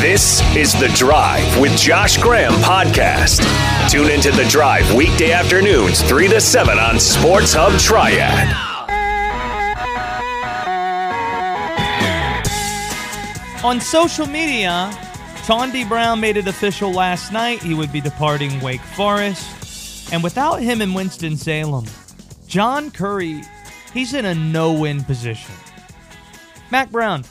This is The Drive with Josh Graham podcast. Tune into The Drive weekday afternoons, 3 to 7 on Sports Hub Triad. On social media, Chaundee Brown made it official last night he would be departing Wake Forest. And without him in Winston-Salem, John Currie, he's in a no-win position. Mack Brown,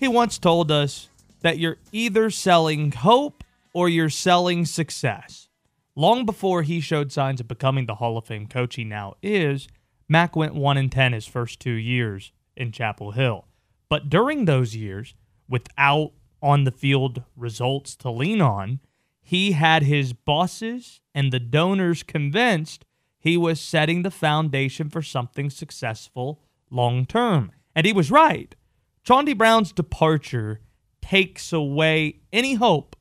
he once told us that you're either selling hope or you're selling success. Long before he showed signs of becoming the Hall of Fame coach he now is, Mack went 1 in 10 his first 2 years in Chapel Hill. But during those years, without on the field results to lean on, he had his bosses and the donors convinced he was setting the foundation for something successful long term. And he was right. Chaundee Brown's departure takes away any hope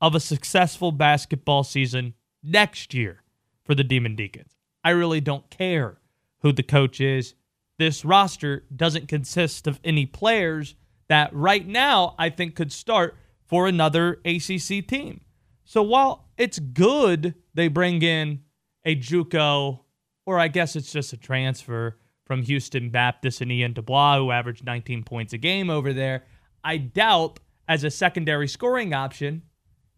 of a successful basketball season next year for the Demon Deacons. I really don't care who the coach is. This roster doesn't consist of any players that right now I think could start for another ACC team. So while it's good they bring in a Juco, or I guess it's just a transfer from Houston Baptist and Ian DuBose, who averaged 19 points a game over there. I doubt as a secondary scoring option,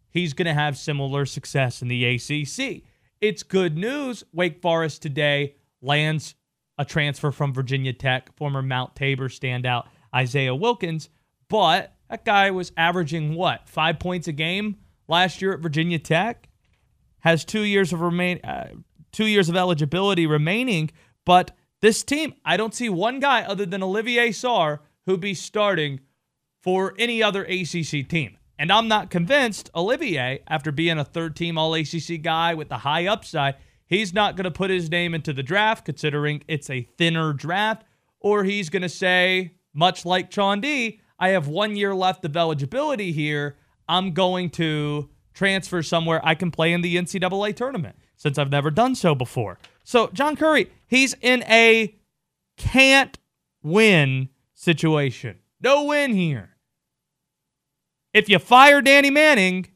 he's going to have similar success in the ACC. It's good news. Wake Forest today lands a transfer from Virginia Tech, former Mount Tabor standout Isaiah Wilkins, but that guy was averaging what, five points a game last year at Virginia Tech? Has two years of remain, uh, two years of eligibility remaining, but this team, I don't see one guy other than Olivier Sarr who be starting for any other ACC team. And I'm not convinced Olivier, after being a third team All ACC guy with the high upside, he's not going to put his name into the draft, considering it's a thinner draft, or he's going to say, much like Chaundee, I have one year left of eligibility here. I'm going to transfer somewhere I can play in the NCAA tournament since I've never done so before. So, John Currie, he's in a can't win situation. No win here. If you fire Danny Manning,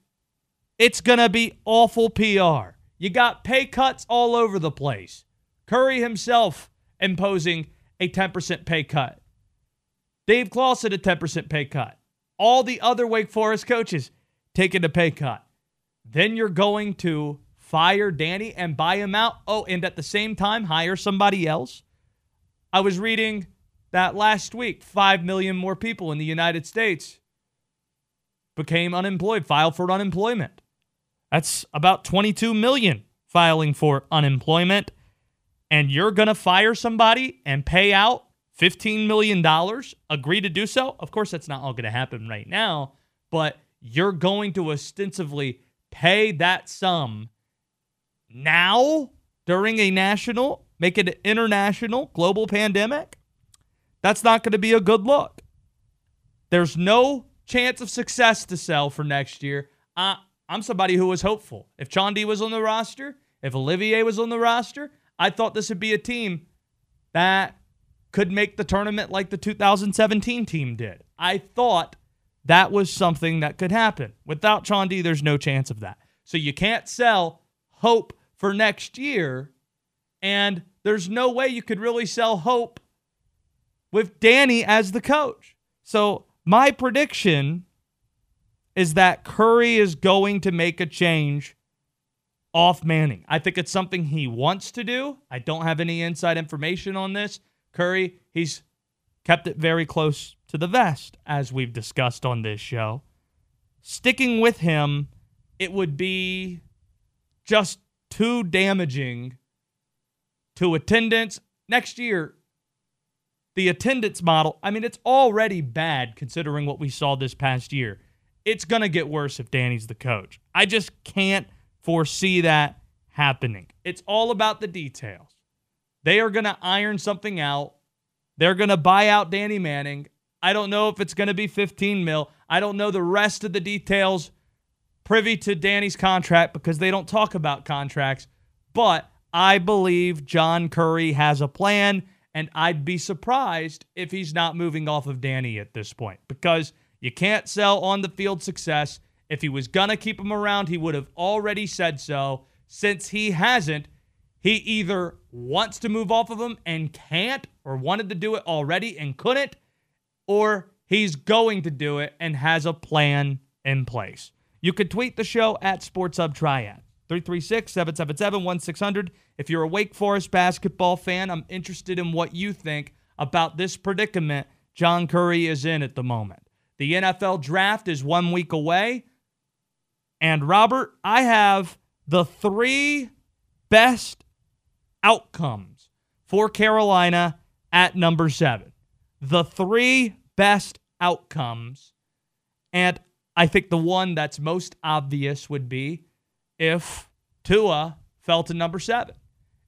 it's going to be awful PR. You got pay cuts all over the place. Currie himself imposing a 10% pay cut. Dave Clawson a 10% pay cut. All the other Wake Forest coaches taking a pay cut. Then you're going to fire Danny and buy him out. Oh, and at the same time, hire somebody else. I was reading that last week 5 million more people in the United States became unemployed, filed for unemployment. That's about 22 million filing for unemployment. And you're going to fire somebody and pay out $15 million, agree to do so. Of course, that's not all going to happen right now, but you're going to ostensibly pay that sum now during a national, make it an international global pandemic, that's not going to be a good look. There's no chance of success to sell for next year. I'm somebody who was hopeful. If Chaundee was on the roster, if Olivier was on the roster, I thought this would be a team that could make the tournament like the 2017 team did. I thought that was something that could happen. Without Chaundee, there's no chance of that. So you can't sell hope for next year. And there's no way you could really sell hope with Danny as the coach. So, my prediction is that Currie is going to make a change off Manning. I think it's something he wants to do. I don't have any inside information on this. Currie, he's kept it very close to the vest, as we've discussed on this show. Sticking with him, it would be just too damaging to attendance. Next year, the attendance model, I mean, it's already bad considering what we saw this past year. It's going to get worse if Danny's the coach. I just can't foresee that happening. It's all about the details. They are going to iron something out. They're going to buy out Danny Manning. I don't know if it's going to be 15 mil. I don't know the rest of the details privy to Danny's contract because they don't talk about contracts, but I believe John Currie has a plan, and I'd be surprised if he's not moving off of Danny at this point because You can't sell on the field success. If he was going to keep him around, he would have already said so. Since he hasn't, he either wants to move off of him and can't, or wanted to do it already and couldn't, or he's going to do it and has a plan in place. You could tweet the show at Sports Hub Triad. 336 777 1600. If you're a Wake Forest basketball fan, I'm interested in what you think about this predicament John Currie is in at the moment. The NFL draft is one week away. And Robert, I have the three best outcomes for Carolina at number seven. The three best outcomes. And I think the one that's most obvious would be if Tua fell to number seven.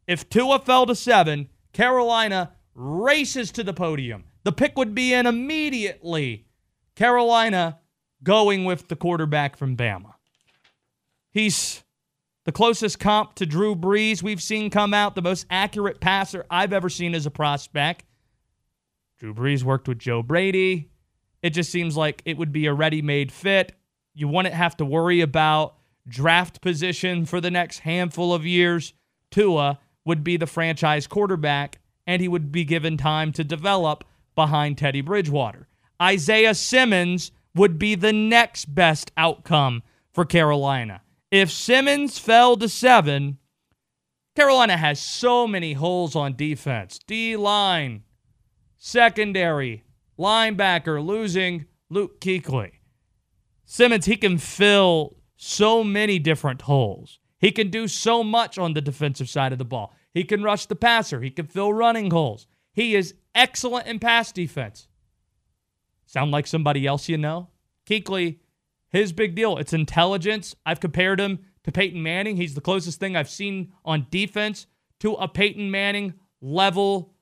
If Tua fell to seven, Carolina races to the podium. The pick would be in immediately. Carolina going with the quarterback from Bama. He's the closest comp to Drew Brees we've seen come out, the most accurate passer I've ever seen as a prospect. Drew Brees worked with Joe Brady. It just seems like it would be a ready made fit. You wouldn't have to worry about draft position for the next handful of years. Tua would be the franchise quarterback, and he would be given time to develop behind Teddy Bridgewater. Isaiah Simmons would be the next best outcome for Carolina. If Simmons fell to seven, Carolina has so many holes on defense. D line, secondary, linebacker, losing Luke Kuechly. Simmons, he can fill so many different holes. He can do so much on the defensive side of the ball. He can rush the passer. He can fill running holes. He is excellent in pass defense. Sound like somebody else you know? Kuechly his big deal, it's intelligence. I've compared him to Peyton Manning. He's the closest thing I've seen on defense to a Peyton Manning level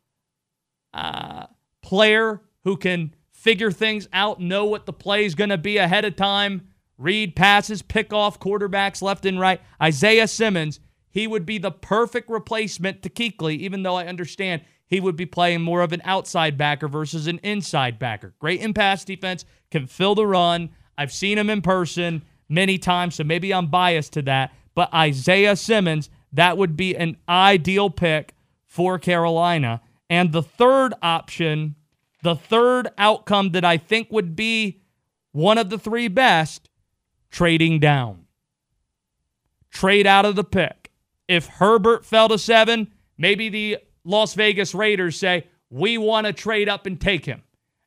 uh, player who can figure things out, know what the play is going to be ahead of time, read passes, pick off quarterbacks left and right. Isaiah Simmons, he would be the perfect replacement to Kuechly, even though I understand he would be playing more of an outside backer versus an inside backer. Great in pass defense, can fill the run. I've seen him in person many times, so maybe I'm biased to that. But Isaiah Simmons, that would be an ideal pick for Carolina. And the third option, the third outcome that I think would be one of the three best, trading down. Trade out of the pick. If Herbert fell to seven, maybe the Las Vegas Raiders say, we want to trade up and take him.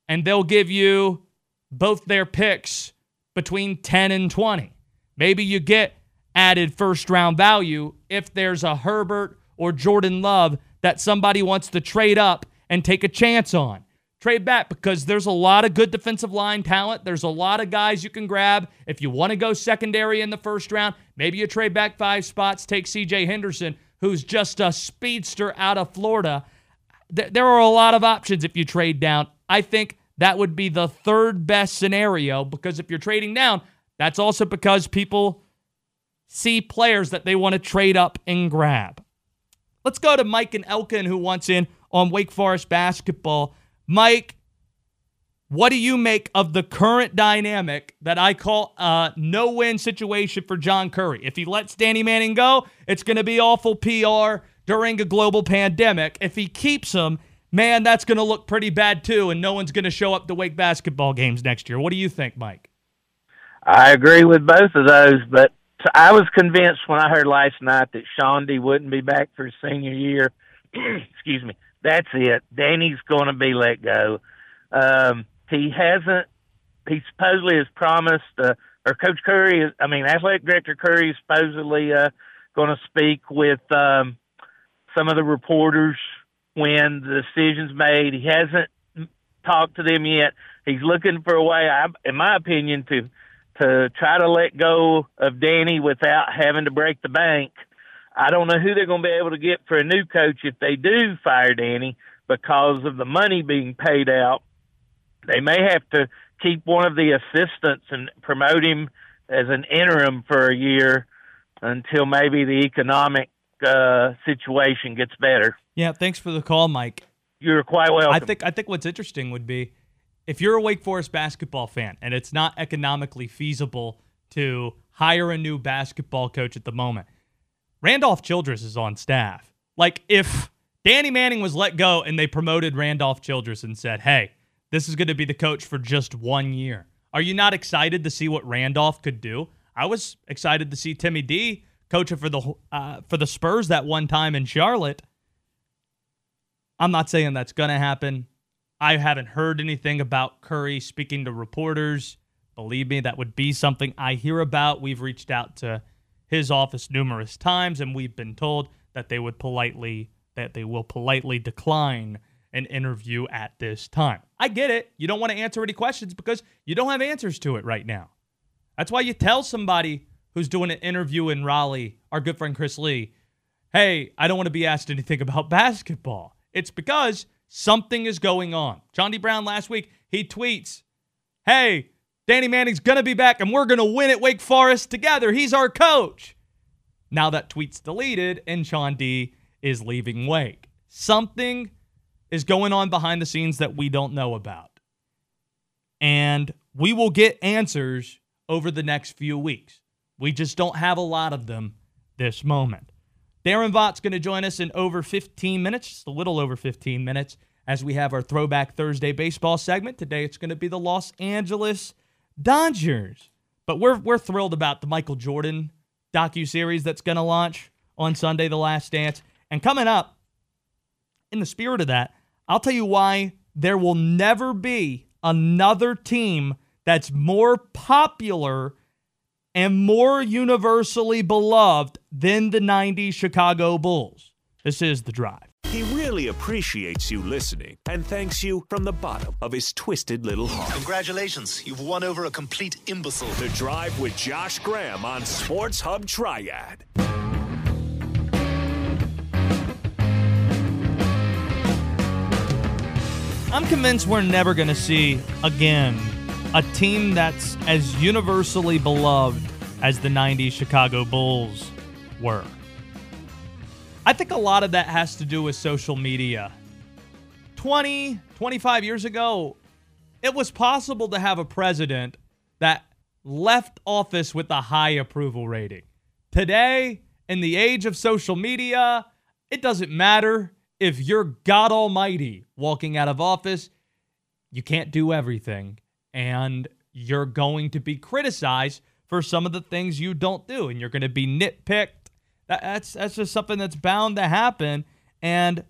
And they'll give you both their picks between 10 and 20. Maybe you get added first round value if there's a Herbert or Jordan Love that somebody wants to trade up and take a chance on. Trade back because there's a lot of good defensive line talent. There's a lot of guys you can grab. If you want to go secondary in the first round, maybe you trade back five spots, take CJ Henderson, who's just a speedster out of Florida. There are a lot of options if you trade down. I think that would be the third best scenario because if you're trading down, that's also because people see players that they want to trade up and grab. Let's go to Mike and Elkin, who wants in on Wake Forest basketball. Mike, what do you make of the current dynamic that I call a no win situation for John Currie? If he lets Danny Manning go, it's going to be awful PR during a global pandemic. If he keeps him, man, that's going to look pretty bad too, and no one's going to show up to Wake basketball games next year. What do you think, Mike? I agree with both of those, but I was convinced when I heard last night that Chaundee wouldn't be back for his senior year. Excuse me. That's it. Danny's going to be let go. Um, he hasn't. He supposedly has promised, uh, or Coach Currie Is, I mean, athletic director Currie is supposedly uh, going to speak with um, some of the reporters when the decision's made. He hasn't talked to them yet. He's looking for a way, I, in my opinion, to to try to let go of Danny without having to break the bank. I don't know who they're going to be able to get for a new coach if they do fire Danny because of the money being paid out. They may have to keep one of the assistants and promote him as an interim for a year until maybe the economic uh, situation gets better. Yeah, thanks for the call, Mike. You're quite welcome. I think I think what's interesting would be if you're a Wake Forest basketball fan and it's not economically feasible to hire a new basketball coach at the moment, Randolph Childress is on staff. Like if Danny Manning was let go and they promoted Randolph Childress and said, hey, this is going to be the coach for just one year. Are you not excited to see what Randolph could do? I was excited to see Timmy D coaching for the uh, for the Spurs that one time in Charlotte. I'm not saying that's going to happen. I haven't heard anything about Currie speaking to reporters. Believe me, that would be something I hear about. We've reached out to his office numerous times and we've been told that they would politely that they will politely decline an interview at this time. I get it. You don't want to answer any questions because you don't have answers to it right now. That's why you tell somebody who's doing an interview in Raleigh, our good friend Chris Lee, hey, I don't want to be asked anything about basketball. It's because something is going on. Chaundee Brown last week, he tweets, hey, Danny Manning's going to be back and we're going to win at Wake Forest together. He's our coach. Now that tweet's deleted and Chaundee is leaving Wake. Something is going on behind the scenes that we don't know about. And we will get answers over the next few weeks. We just don't have a lot of them this moment. Daron Vaught's going to join us in over 15 minutes, just a little over 15 minutes, as we have our Throwback Thursday baseball segment. Today it's going to be the Los Angeles Dodgers. But we're, we're thrilled about the Michael Jordan docu-series that's going to launch on Sunday, The Last Dance. And coming up, in the spirit of that, I'll tell you why there will never be another team that's more popular and more universally beloved than the 90s Chicago Bulls. This is The Drive. He really appreciates you listening and thanks you from the bottom of his twisted little heart. Congratulations, you've won over a complete imbecile. The Drive with Josh Graham on Sports Hub Triad. I'm convinced we're never going to see again a team that's as universally beloved as the 90s Chicago Bulls were. I think a lot of that has to do with social media. 20, 25 years ago, it was possible to have a president that left office with a high approval rating. Today, in the age of social media, it doesn't matter if you're God Almighty walking out of office, you can't do everything. And you're going to be criticized for some of the things you don't do. And you're going to be nitpicked. That's, that's just something that's bound to happen. And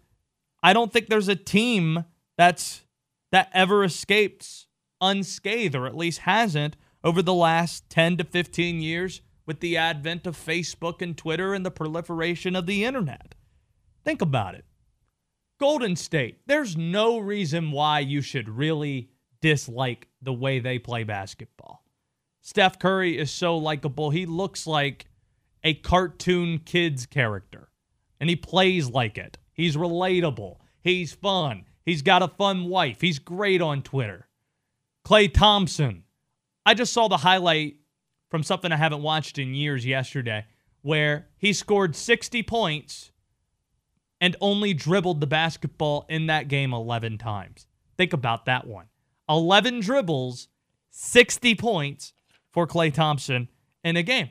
I don't think there's a team that's that ever escapes unscathed, or at least hasn't, over the last 10 to 15 years with the advent of Facebook and Twitter and the proliferation of the internet. Think about it. Golden State, there's no reason why you should really dislike the way they play basketball. Steph Curry is so likable. He looks like a cartoon kid's character, and he plays like it. He's relatable. He's fun. He's got a fun wife. He's great on Twitter. Klay Thompson. I just saw the highlight from something I haven't watched in years yesterday where he scored 60 points and only dribbled the basketball in that game 11 times. Think about that one 11 dribbles, 60 points for Klay Thompson in a game.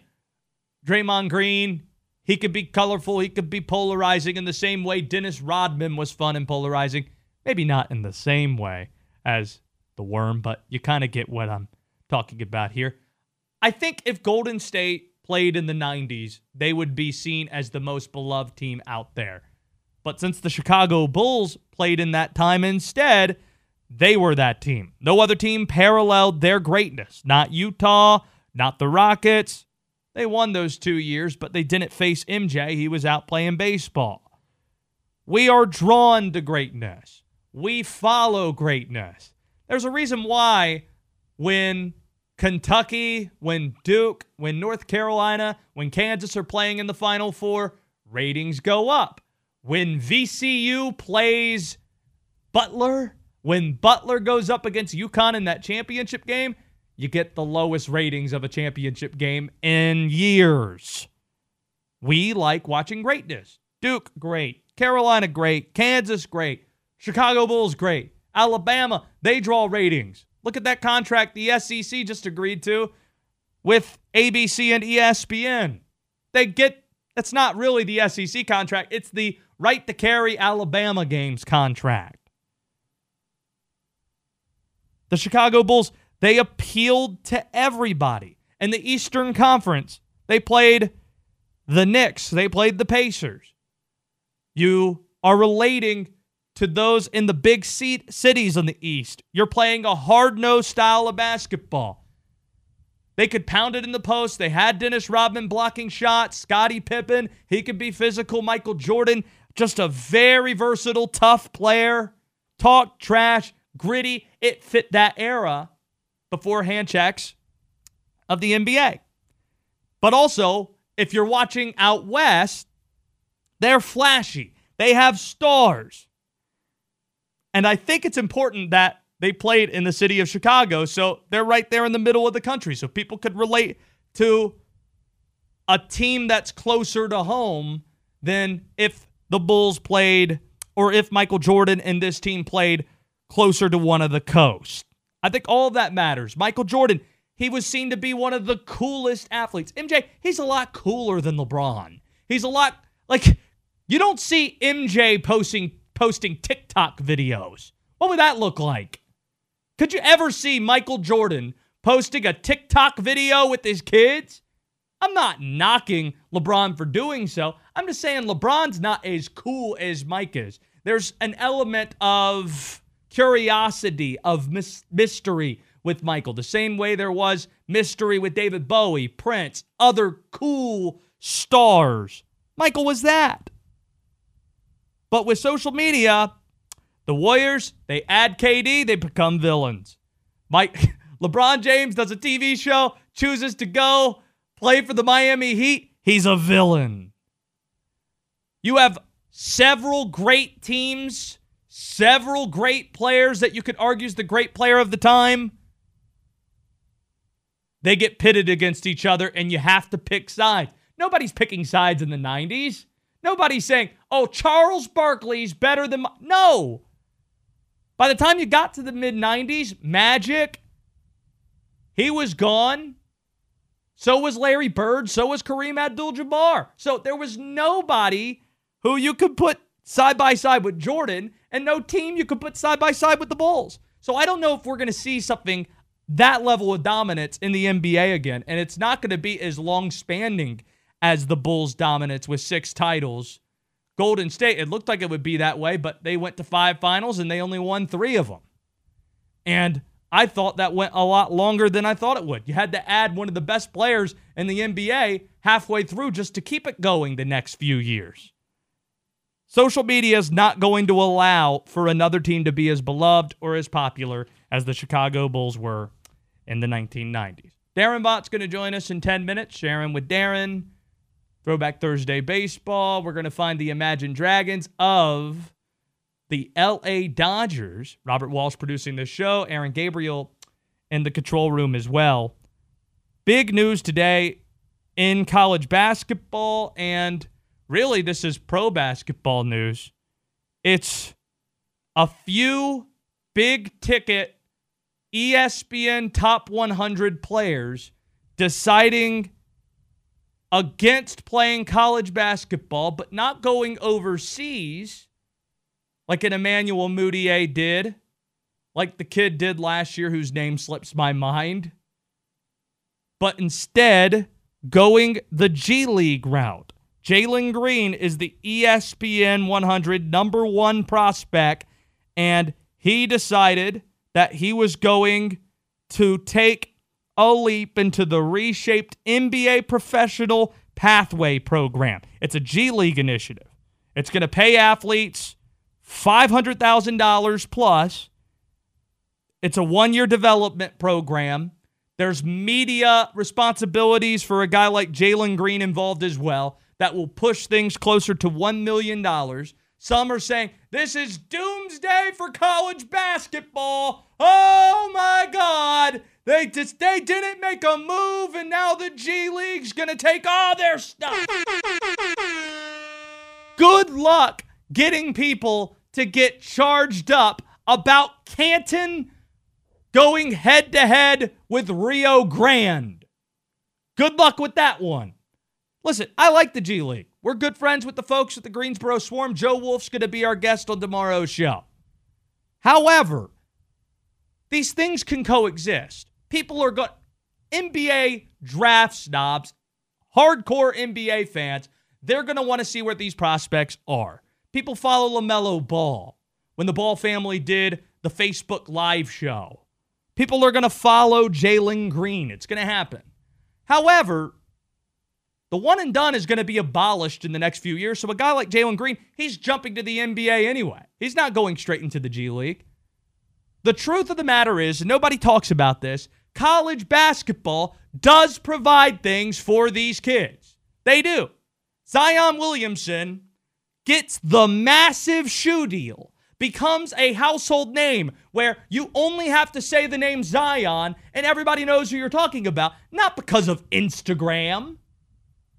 Draymond Green, he could be colorful, he could be polarizing in the same way Dennis Rodman was fun and polarizing. Maybe not in the same way as the worm, but you kind of get what I'm talking about here. I think if Golden State played in the 90s, they would be seen as the most beloved team out there. But since the Chicago Bulls played in that time instead, they were that team. No other team paralleled their greatness. Not Utah, not the Rockets. They won those two years, but they didn't face MJ. He was out playing baseball. We are drawn to greatness. We follow greatness. There's a reason why when Kentucky, when Duke, when North Carolina, when Kansas are playing in the Final Four, ratings go up when VCU plays Butler, when Butler goes up against UConn in that championship game, you get the lowest ratings of a championship game in years. We like watching greatness. Duke, great. Carolina, great. Kansas, great. Chicago Bulls, great. Alabama, they draw ratings. Look at that contract the SEC just agreed to with ABC and ESPN. They get that's not really the SEC contract, it's the right to carry Alabama games contract. The Chicago Bulls, they appealed to everybody. In the Eastern Conference, they played the Knicks, they played the Pacers. You are relating to those in the big seat cities in the East. You're playing a hard nosed style of basketball. They could pound it in the post. They had Dennis Rodman blocking shots. Scottie Pippen, he could be physical. Michael Jordan, just a very versatile, tough player. Talk trash, gritty. It fit that era before hand checks of the NBA. But also, if you're watching out west, they're flashy. They have stars. And I think it's important that they played in the city of Chicago, so they're right there in the middle of the country, so people could relate to a team that's closer to home than if the Bulls played or if Michael Jordan and this team played closer to one of the coast. I think all of that matters. Michael Jordan, he was seen to be one of the coolest athletes. MJ, he's a lot cooler than LeBron. He's a lot like you don't see MJ posting posting TikTok videos. What would that look like? Could you ever see Michael Jordan posting a TikTok video with his kids? I'm not knocking LeBron for doing so. I'm just saying LeBron's not as cool as Mike is. There's an element of curiosity, of mystery with Michael, the same way there was mystery with David Bowie, Prince, other cool stars. Michael was that. But with social media, the Warriors, they add KD, they become villains. Mike LeBron James does a TV show, chooses to go play for the Miami Heat, he's a villain. You have several great teams, several great players that you could argue is the great player of the time. They get pitted against each other, and you have to pick sides. Nobody's picking sides in the 90s. Nobody's saying, oh, Charles Barkley's better than. My-. No. By the time you got to the mid 90s, Magic, he was gone. So was Larry Bird. So was Kareem Abdul Jabbar. So there was nobody who you could put side by side with Jordan and no team you could put side by side with the Bulls. So I don't know if we're going to see something that level of dominance in the NBA again. And it's not going to be as long spanning as the Bulls' dominance with six titles Golden State, it looked like it would be that way, but they went to five finals and they only won three of them. And I thought that went a lot longer than I thought it would. You had to add one of the best players in the NBA halfway through just to keep it going the next few years. Social media is not going to allow for another team to be as beloved or as popular as the Chicago Bulls were in the 1990s. Daron Vaught's going to join us in 10 minutes, sharing with Daron Throwback Thursday baseball. We're going to find the Imagine Dragons of the LA Dodgers. Robert Walsh producing this show, Aaron Gabriel in the control room as well. Big news today in college basketball, and really, this is pro basketball news. It's a few big ticket ESPN top 100 players deciding against playing college basketball, but not going overseas like an Emmanuel Mudiay did, like the kid did last year whose name slips my mind, but instead going the G League route. Jalen Green is the ESPN 100 number one prospect, and he decided that he was going to take a leap into the reshaped NBA professional pathway program. It's a G League initiative. It's going to pay athletes $500,000 plus. It's a one year development program. There's media responsibilities for a guy like Jalen Green involved as well that will push things closer to $1 million. Some are saying this is doomsday for college basketball. Oh my God. They just they didn't make a move, and now the G League's gonna take all their stuff. Good luck getting people to get charged up about Canton going head to head with Rio Grande. Good luck with that one. Listen, I like the G League. We're good friends with the folks at the Greensboro Swarm. Joe Wolf's going to be our guest on tomorrow's show. However, these things can coexist. People are going NBA draft snobs, hardcore NBA fans, they're going to want to see where these prospects are. People follow LaMelo Ball when the Ball family did the Facebook Live show. People are going to follow Jalen Green. It's going to happen. However, the one and done is going to be abolished in the next few years. So a guy like Jalen Green, he's jumping to the NBA anyway. He's not going straight into the G League. The truth of the matter is, nobody talks about this, college basketball does provide things for these kids. They do. Zion Williamson gets the massive shoe deal, becomes a household name where you only have to say the name Zion and everybody knows who you're talking about, not because of Instagram,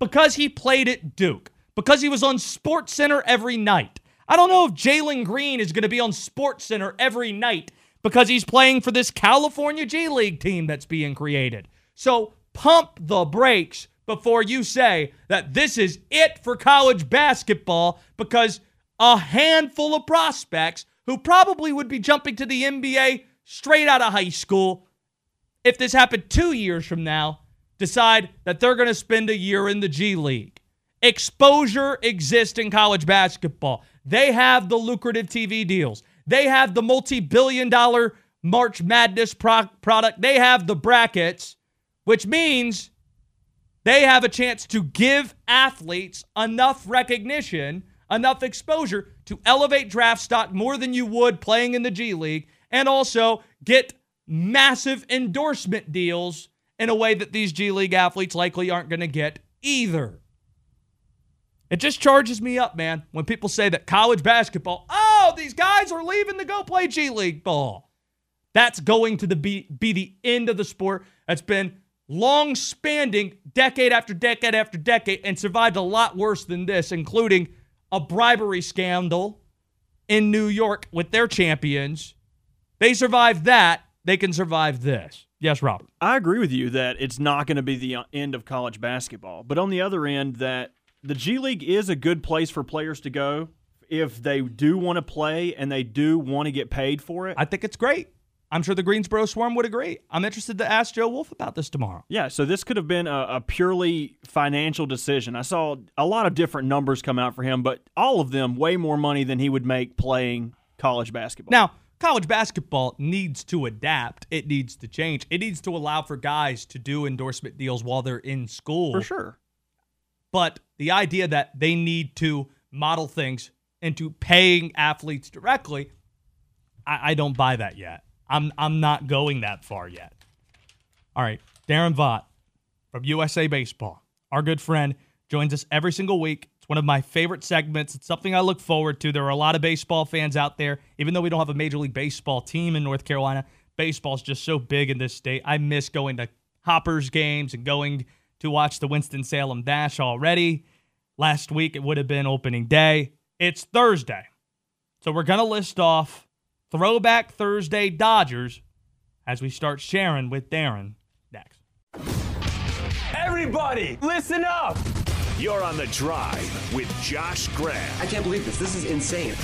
because he played at Duke, because he was on Sports Center every night. I don't know if Jalen Green is going to be on Sports Center every night because he's playing for this California G League team that's being created. So pump the brakes before you say that this is it for college basketball because a handful of prospects who probably would be jumping to the NBA straight out of high school if this happened two years from now decide that they're going to spend a year in the G League. Exposure exists in college basketball. They have the lucrative TV deals. They have the multi billion dollar March Madness pro- product. They have the brackets, which means they have a chance to give athletes enough recognition, enough exposure to elevate draft stock more than you would playing in the G League, and also get massive endorsement deals in a way that these G League athletes likely aren't going to get either. It just charges me up, man, when people say that college basketball, oh, these guys are leaving to go play G League ball. That's going to the be, be the end of the sport. That's been long spanning decade after decade after decade and survived a lot worse than this, including a bribery scandal in New York with their champions. They survived that. They can survive this. Yes, Robert. I agree with you that it's not going to be the uh, end of college basketball. But on the other end, that the G League is a good place for players to go if they do want to play and they do want to get paid for it. I think it's great. I'm sure the Greensboro Swarm would agree. I'm interested to ask Joe Wolf about this tomorrow. Yeah, so this could have been a, a, purely financial decision. I saw a lot of different numbers come out for him, but all of them way more money than he would make playing college basketball. Now, college basketball needs to adapt. It needs to change. It needs to allow for guys to do endorsement deals while they're in school. For sure. But the idea that they need to model things into paying athletes directly, I, I don't buy that yet. I'm I'm not going that far yet. All right, Daron Vaught from USA Baseball, our good friend, joins us every single week. One of my favorite segments. It's something I look forward to. There are a lot of baseball fans out there, even though we don't have a Major League Baseball team in North Carolina. Baseball's just so big in this state. I miss going to Hoppers games and going to watch the Winston-Salem Dash already. Last week, it would have been opening day. It's Thursday. So we're going to list off Throwback Thursday Dodgers as we start sharing with Daron next. Everybody, listen up. You're on the drive with Josh Graham. I can't believe this. This is insane.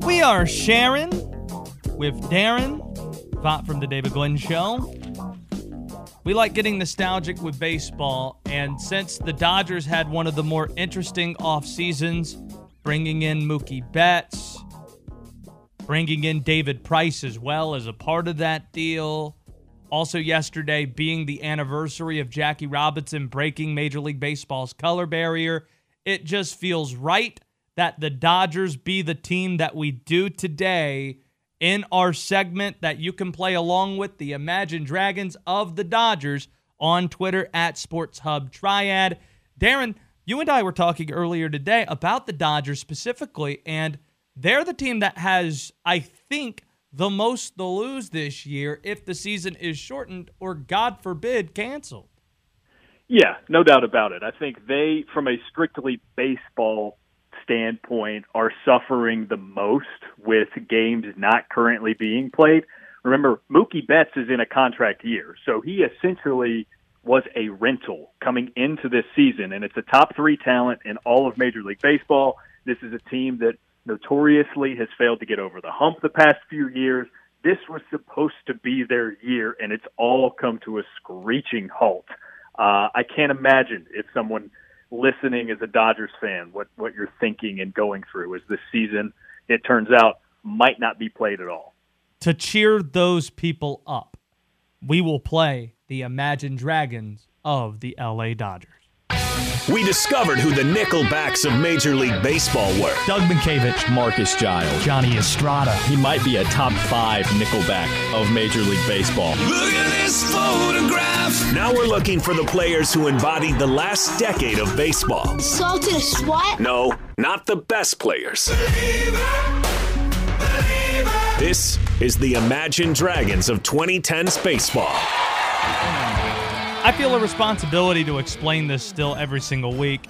We are sharing with Daron, Vaught from the David Glenn Show. We like getting nostalgic with baseball, and since the Dodgers had one of the more interesting off seasons, bringing in Mookie Betts, bringing in David Price as well as a part of that deal. Also, yesterday being the anniversary of Jackie Robinson breaking Major League Baseball's color barrier, it just feels right that the Dodgers be the team that we do today in our segment that you can play along with the Imagine Dragons of the Dodgers on Twitter at Sports Hub Triad. Daron, you and I were talking earlier today about the Dodgers specifically, and they're the team that has, I think, the most to lose this year if the season is shortened or, God forbid, canceled. Yeah, no doubt about it. I think they, from a strictly baseball standpoint, are suffering the most with games not currently being played. Remember, Mookie Betts is in a contract year, so he essentially was a rental coming into this season, and it's a top three talent in all of Major League Baseball. This is a team that notoriously has failed to get over the hump the past few years. This was supposed to be their year, and it's all come to a screeching halt. Uh, I can't imagine if someone listening as a Dodgers fan what what you're thinking and going through as this season. It turns out might not be played at all. To cheer those people up, we will play the Imagine Dragons of the LA Dodgers. We discovered who the Nickelbacks of Major League Baseball were. Doug Mientkiewicz, Marcus Giles, Johnny Estrada. He might be a top five Nickelback of Major League Baseball. Look at this photograph. Now we're looking for the players who embodied the last decade of baseball. Salted a SWAT? No, not the best players. This is the Imagine Dragons of 2010s baseball. I feel a responsibility to explain this still every single week.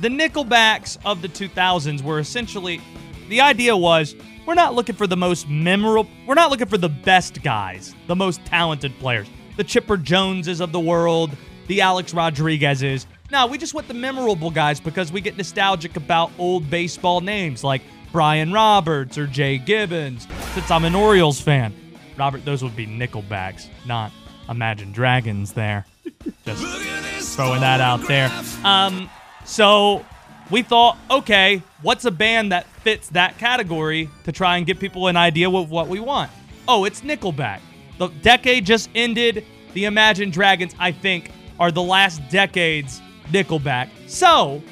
The Nickelbacks of the 2000s were essentially the idea was we're not looking for the most memorable, we're not looking for the best guys, the most talented players, the Chipper Joneses of the world, the Alex Rodriguezes. No, we just want the memorable guys because we get nostalgic about old baseball names like Brian Roberts or Jay Gibbons. Since I'm an Orioles fan, Robert, those would be Nickelbacks, not Imagine Dragons there. Just throwing that out there. Um, so we thought, okay, what's a band that fits that category to try and give people an idea of what we want? Oh, it's Nickelback. The decade just ended. The Imagine Dragons, I think, are the last decade's Nickelback. So,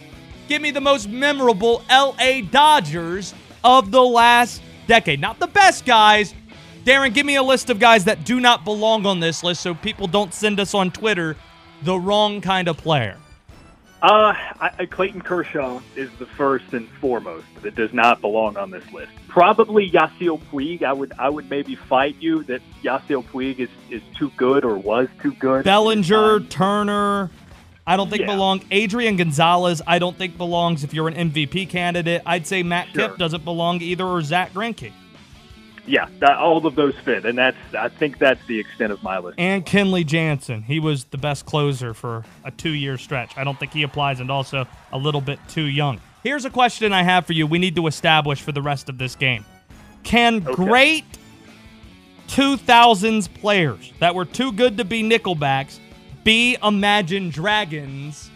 give me the most memorable LA Dodgers of the last decade. Not the best guys, Daron, give me a list of guys that do not belong on this list so people don't send us on Twitter the wrong kind of player. Uh, I, Clayton Kershaw is the first and foremost that does not belong on this list. Probably Yasiel Puig. I would I would maybe fight you that Yasiel Puig is, is too good or was too good. Bellinger, Turner, I don't think Yeah. belong. Adrian Gonzalez, I don't think belongs if you're an MVP candidate. I'd say Matt Sure. Kipp doesn't belong either, or Zack Greinke. Yeah, that, all of those fit, and that's I think that's the extent of my list. And Kenley Jansen. He was the best closer for a two year stretch. I don't think he applies and also a little bit too young. Here's a question I have for you we need to establish for the rest of this game. Can great 2000s players that were too good to be Nickelbacks be Imagine Dragons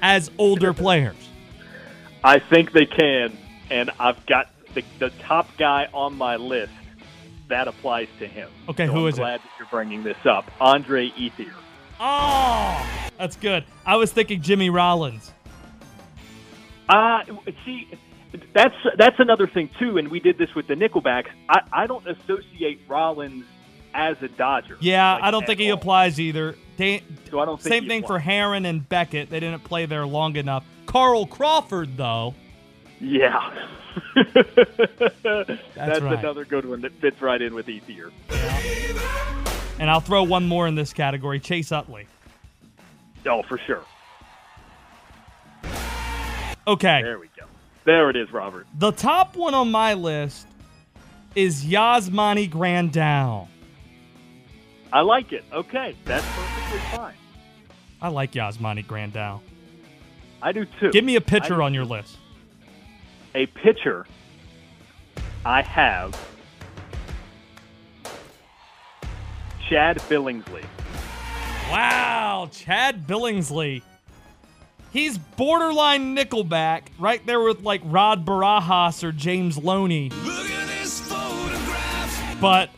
as older players? I think they can, and I've got the, the top guy on my list. That applies to him. Okay, So who I'm is it? glad that you're bringing this up. Andre Ethier. Oh, that's good. I was thinking Jimmy Rollins. Uh, see, that's that's another thing too, and we did this with the Nickelbacks. I, I don't associate Rollins as a Dodger. Yeah, like, I don't think he applies either. Da- So I don't Same thing for applies. Haren and Beckett. They didn't play there long enough. Carl Crawford, though. Yeah, that's, right. another good one that fits right in with Ethier. And I'll throw one more in this category Chase Utley. Oh, for sure. Okay. There we go. There it is, Robert. The top one on my list is Yasmani Grandal. I like it. Okay, that's perfectly fine. I like Yasmani Grandal. I do too. Give me a pitcher on your list. A pitcher. I have Chad Billingsley. Wow, Chad Billingsley. He's borderline Nickelback, right there with like Rod Barajas or James Loney. But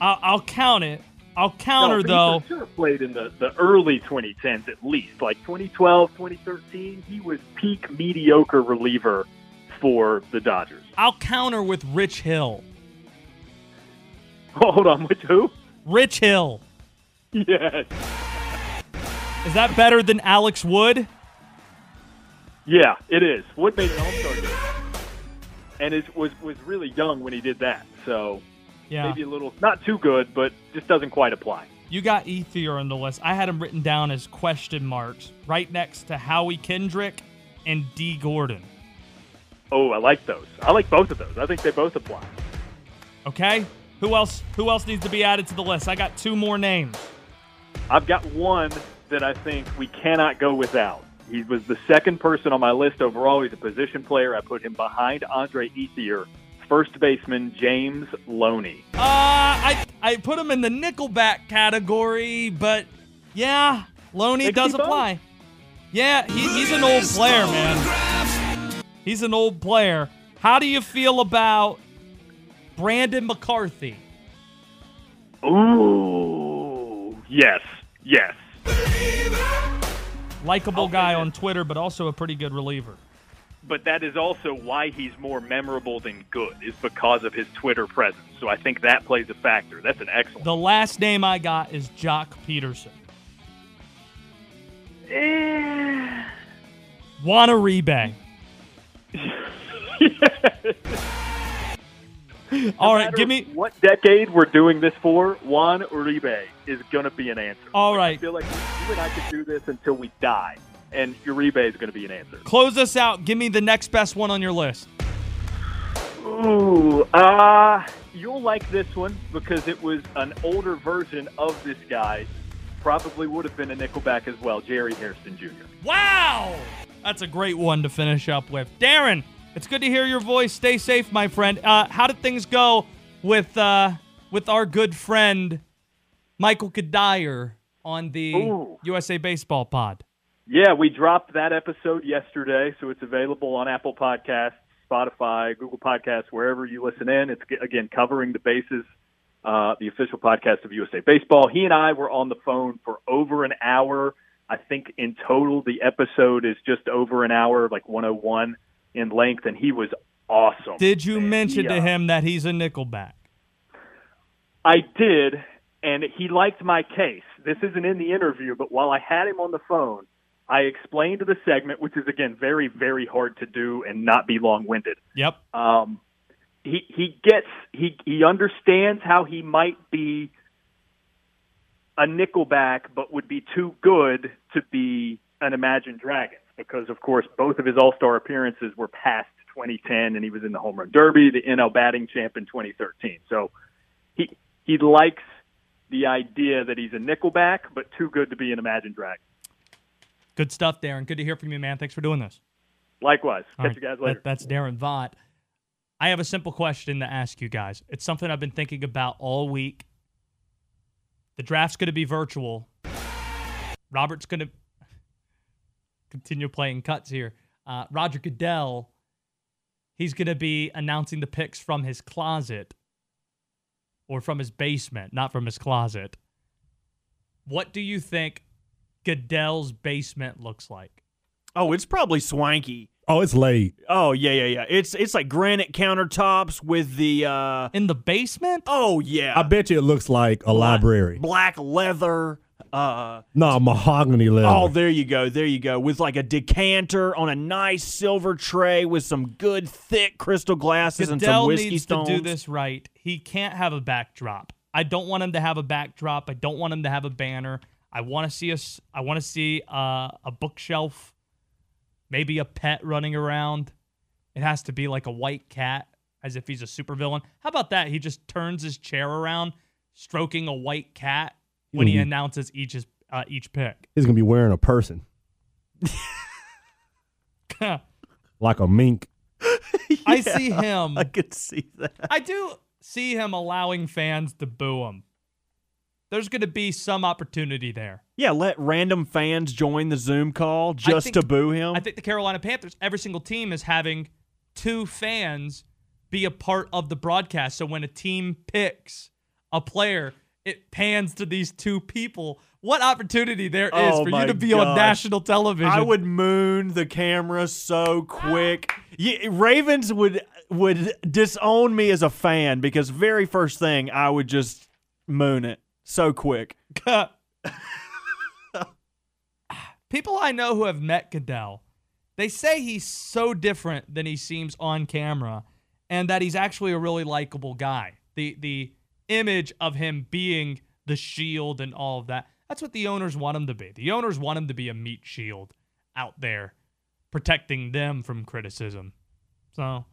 I'll, I'll count it. I'll counter No, though. He sure played in the, the early 2010s at least. Like 2012, 2013, he was peak mediocre reliever for the Dodgers. I'll counter with Rich Hill. Hold on, which who? Rich Hill. Yes. Is that better than Alex Wood? Yeah, it is. Wood made an All-Star game. And it was was really young when he did that. So Yeah. maybe a little not too good, but just doesn't quite apply. You got Ethier on the list. I had him written down as question marks right next to Howie Kendrick and Dee Gordon. Oh, I like those. I like both of those. I think they both apply. Okay? Who else who else needs to be added to the list? I got two more names. I've got one that I think we cannot go without. He was the second person on my list overall. He's a position player. I put him behind Andre Ethier, first baseman James Loney. Uh I I put him in the Nickelback category, but yeah, Loney does apply. Yeah, he, he's an old player, man. He's an old player. How do you feel about Brandon McCarthy? Ooh, yes, yes. Likable guy on. Twitter, but also a pretty good reliever. But that is also why he's more memorable than good, is because of his Twitter presence. So I think that plays a factor. That's an excellent. The last name I got is Joc Pederson. Eh. Wanna All right, give me. what decade we're doing this for. Juan Uribe is going to be an answer. All I right, feel like you and I could do this until we die, and Uribe is going to be an answer. close us out. Give me the next best one on your list. Ooh, uh, you'll like this one because it was an older version of this guy. Probably would have been a Nickelback as well, Jerry Hairston Jr. Wow, that's a great one to finish up with. Daron, it's good to hear your voice. Stay safe, my friend. Uh, how did things go with uh, with our good friend Michael Cuddyer on the Ooh. USA Baseball Pod? Yeah, we dropped that episode yesterday, so it's available on Apple Podcasts, Spotify, Google Podcasts, wherever you listen in. It's again covering the bases, uh, the official podcast of USA Baseball. He and I were on the phone for over an hour. I think in total the episode is just over an hour, like 101 in length, and he was awesome. Did you mention He, to uh, him that he's a Nickelback? I did, and he liked my case. This isn't in the interview, but while I had him on the phone, I explained the segment, which is again very, very hard to do and not be long-winded. Yep. Um, he he gets he he understands how he might be a Nickelback, but would be too good to be an Imagine Dragons because, of course, both of his All Star appearances were past 2010, and he was in the Home Run Derby, the NL Batting Champ in 2013. So he he likes the idea that he's a Nickelback, but too good to be an Imagine Dragon. Good stuff, Daron. Good to hear from you, man. Thanks for doing this. Likewise, All catch right, you guys that- later. that's Daron Vaught. I have a simple question to ask you guys. It's something I've been thinking about all week. The draft's going to be virtual. Robert's going to continue playing cuts here. Uh, Roger Goodell, he's going to be announcing the picks from his closet or from his basement, not from his closet. What do you think Goodell's basement looks like? Oh, it's probably swanky. Oh, it's late. Oh yeah, yeah, yeah. It's it's like granite countertops with the uh In the basement? oh yeah, I bet you it looks like a library. black leather. Uh No, mahogany leather. oh, there you go, there you go. With like a decanter on a nice silver tray with some good thick crystal glasses and some Goodell whiskey needs stones. to do this right. He can't have a backdrop. I don't want him to have a backdrop. I don't want him to have a banner. I want to see us. I want to see uh, a bookshelf, maybe a pet running around. It has to be like a white cat, as if he's a supervillain. How about that? He just turns his chair around, stroking a white cat when he announces each his, uh, each pick. He's gonna be wearing a person like a mink. I see him. I could see that. I do see him allowing fans to boo him. There's going to be some opportunity there. Yeah, let random fans join the Zoom call just think- to boo him. I think the Carolina Panthers, every single team is having two fans be a part of the broadcast. So when a team picks a player, it pans to these two people. What opportunity there is Oh for you to be on national television. I would moon the camera so quick. Yeah, Ravens would would disown me as a fan because very first thing I would just moon it so quick. People I know who have met Goodell, they say he's so different than he seems on camera, and that he's actually a really likable guy. The the image of him being the shield and all of that. That's what the owners want him to be. The owners want him to be a meat shield out there, protecting them from criticism. So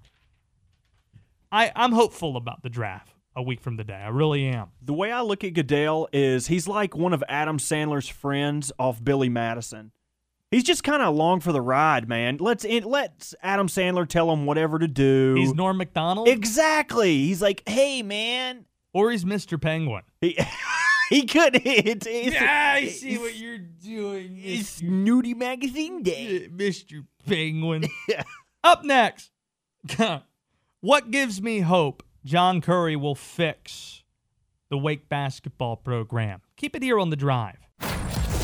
I, I'm hopeful about the draft a week from today. I really am. The way I look at Goodell is he's like one of Adam Sandler's friends off Billy Madison. He's just kind of along for the ride, man. Let's let Adam Sandler tell him whatever to do. He's Norm Macdonald, exactly. He's like, hey, man. or he's Mr. Penguin. He he could. It's, it's, I see what you're doing, it's Nudie Magazine Day. Mr. Penguin. Up next, what gives me hope John Currie will fix the Wake basketball program? Keep it here on the drive.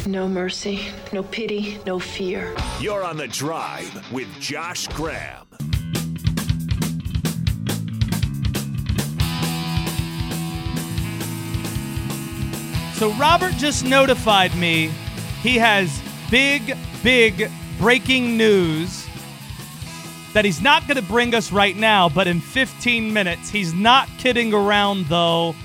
No mercy, no pity, no fear. You're on the drive with Josh Graham. So Robert just notified me he has big, big breaking news that he's not going to bring us right now, but in 15 minutes. He's not kidding around, though.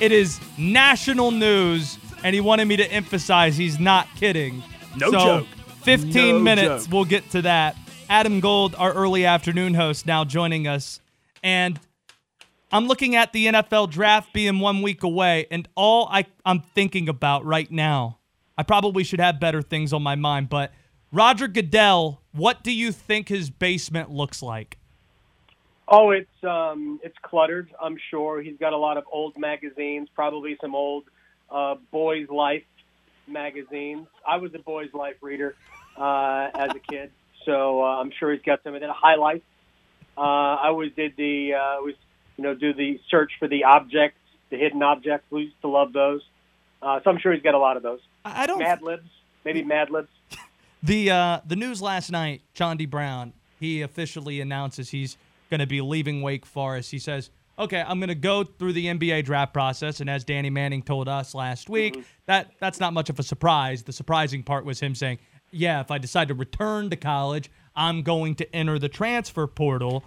It is national news, and he wanted me to emphasize he's not kidding. No so, joke. 15 No minutes. joke. We'll get to that. Adam Gold, our early afternoon host, now joining us. And I'm looking at the NFL draft being one week away, and all I, I'm thinking about right now, I probably should have better things on my mind, but Roger Goodell, what do you think his basement looks like? Oh, it's um, it's cluttered. I'm sure he's got a lot of old magazines, probably some old uh, Boys Life magazines. I was a Boys Life reader uh, as a kid, so uh, I'm sure he's got some of that. Highlights. Uh, I always did the uh, always you know do the search for the objects, the hidden objects. We used to love those. Uh, so I'm sure he's got a lot of those. I I don't. Mad Libs, maybe Mad Libs. The uh, the news last night, Chaundee Brown, he officially announces he's going to be leaving Wake Forest. He says, "Okay, I'm going to go through the NBA draft process." And as Danny Manning told us last week, that that's not much of a surprise. The surprising part was him saying, "Yeah, if I decide to return to college, I'm going to enter the transfer portal."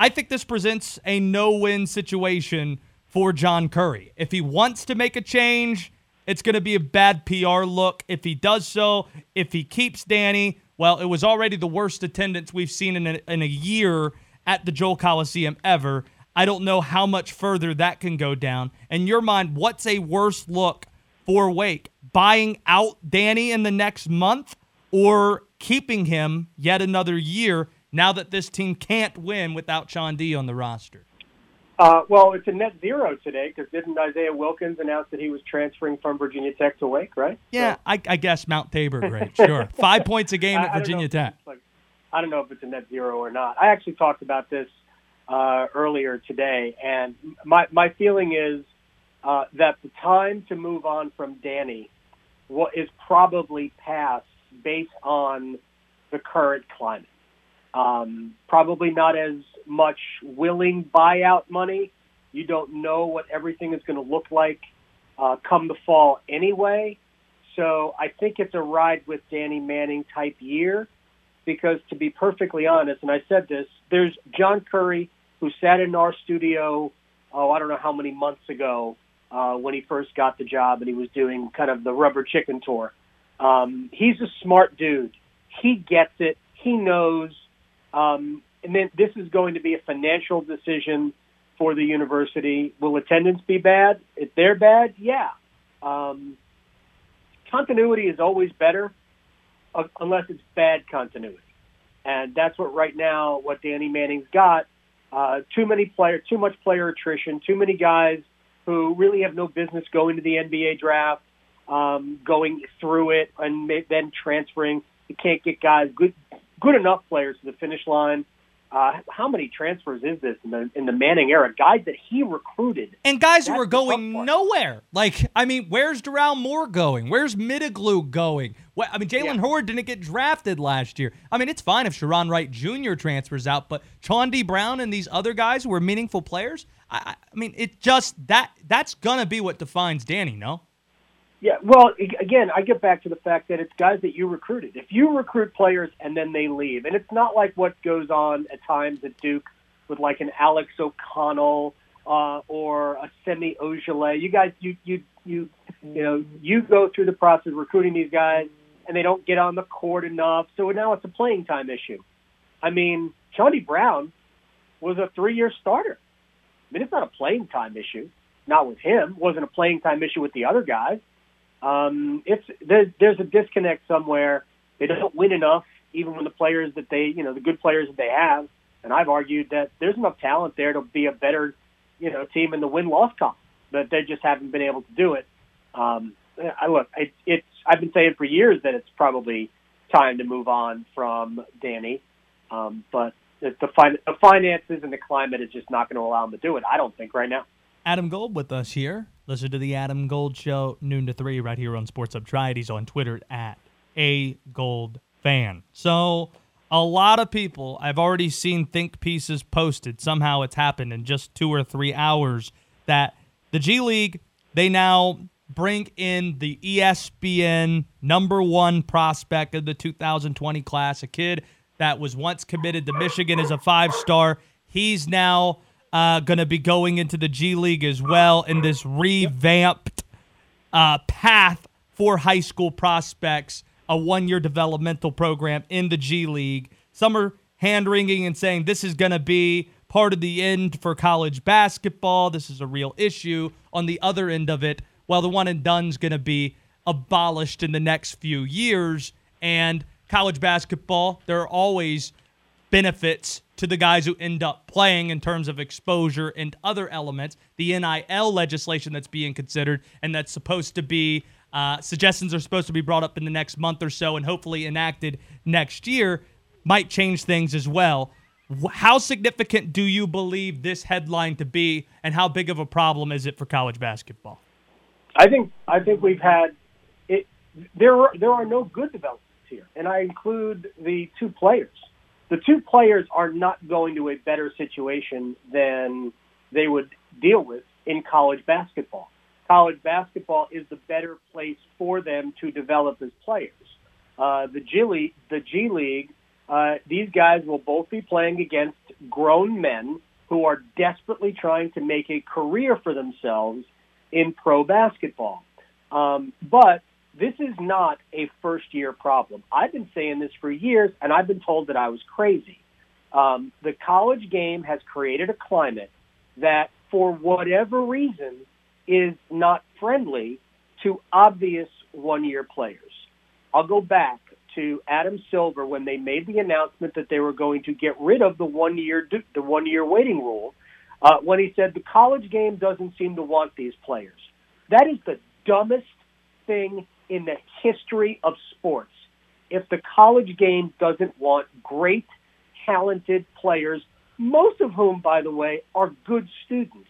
I think this presents a no-win situation for John Currie. If he wants to make a change, it's going to be a bad PR look. If he does so, if he keeps Danny, well, it was already the worst attendance we've seen in a, in a year at the Joel Coliseum ever. I don't know how much further that can go down. In your mind, what's a worse look for Wake? Buying out Danny in the next month or keeping him yet another year now that this team can't win without Chaundee on the roster? Uh, well, it's a net zero today because didn't Isaiah Wilkins announce that he was transferring from Virginia Tech to Wake, right? Yeah, I, I guess Mount Tabor grade, sure. Five points a game I- at I don't know Virginia Tech. Like, I don't know if it's a net zero or not. I actually talked about this uh, earlier today, and my my feeling is uh, that the time to move on from Danny what is probably past based on the current climate. Um, probably not as much willing buyout money. You don't know what everything is going to look like uh, come the fall anyway. So I think it's a ride with Danny Manning type year because to be perfectly honest, and I said this, there's John Currie who sat in our studio, oh, I don't know how many months ago uh, when he first got the job and he was doing kind of the rubber chicken tour. Um, he's a smart dude. He gets it. He knows. Um, and then this is going to be a financial decision for the university. Will attendance be bad? If they're bad, yeah. Um, continuity is always better uh, unless it's bad continuity. And that's what right now, what Danny Manning's got. Uh, too many player, too much player attrition, too many guys who really have no business going to the NBA draft, um, going through it, and then transferring. You can't get guys good, good enough players to the finish line. Uh, how many transfers is this in the in the Manning era? Guys that he recruited. And guys who are going nowhere. Like, I mean, where's Doral Moore going? Where's Mitoglou going? What, I mean, Jalen Yeah. Hoard didn't get drafted last year. I mean, it's fine if Sharone Wright Jr. transfers out, but Chaundee Brown and these other guys who are meaningful players, I, I I mean, it just that that's gonna be what defines Danny. No, Yeah, well, again, I get back to the fact that it's guys that you recruited. If you recruit players and then they leave, and it's not like what goes on at times at Duke with like an Alex O'Connell uh, or a Semi Ojeleye. You guys, you you you you know, you go through the process of recruiting these guys, and they don't get on the court enough. So now it's a playing time issue. I mean, Chaundee Brown was a three-year starter. I mean, it's not a playing time issue. Not with him. wasn't a playing time issue with the other guys. Um, it's there's there's a disconnect somewhere. They don't win enough, even when the players that they, you know, the good players that they have. And I've argued that there's enough talent there to be a better, you know, team in the win-loss column, but they just haven't been able to do it. Um, I look, it, it's I've been saying for years that it's probably time to move on from Danny, um, but the, the, fin- the finances and the climate is just not going to allow him to do it. I don't think right now. Adam Gold with us here. Listen to the Adam Gold Show noon to three right here on Sports. He's on Twitter at a Gold Fan. So a lot of people I've already seen think pieces posted. Somehow it's happened in just two or three hours that the G League they now bring in the ESPN number one prospect of the 2020 class, a kid that was once committed to Michigan as a five star. He's now uh, going to be going into the G League as well in this revamped uh, path for high school prospects, a one year developmental program in the G League. Some are hand wringing and saying this is going to be part of the end for college basketball. This is a real issue. On the other end of it, well, the one and done's going to be abolished in the next few years. And college basketball, there are always benefits to the guys who end up playing in terms of exposure and other elements. The NIL legislation that's being considered and that's supposed to be uh, suggestions are supposed to be brought up in the next month or so and hopefully enacted next year might change things as well. How significant do you believe this headline to be, and how big of a problem is it for college basketball? I think I think we've had it. There are, there are no good developments here, and I include the two players. The two players are not going to a better situation than they would deal with in college basketball. College basketball is the better place for them to develop as players. Uh, the G League, the G League, uh, these guys will both be playing against grown men who are desperately trying to make a career for themselves in pro basketball. Um, but this is not a first year problem. I've been saying this for years, and I've been told that I was crazy. Um, the college game has created a climate that, for whatever reason, is not friendly to obvious one year players. I'll go back to Adam Silver when they made the announcement that they were going to get rid of the one year the one year waiting rule. Uh, when he said the college game doesn't seem to want these players. That is the dumbest thing in the history of sports. If the college game doesn't want great, talented players, most of whom, by the way, are good students.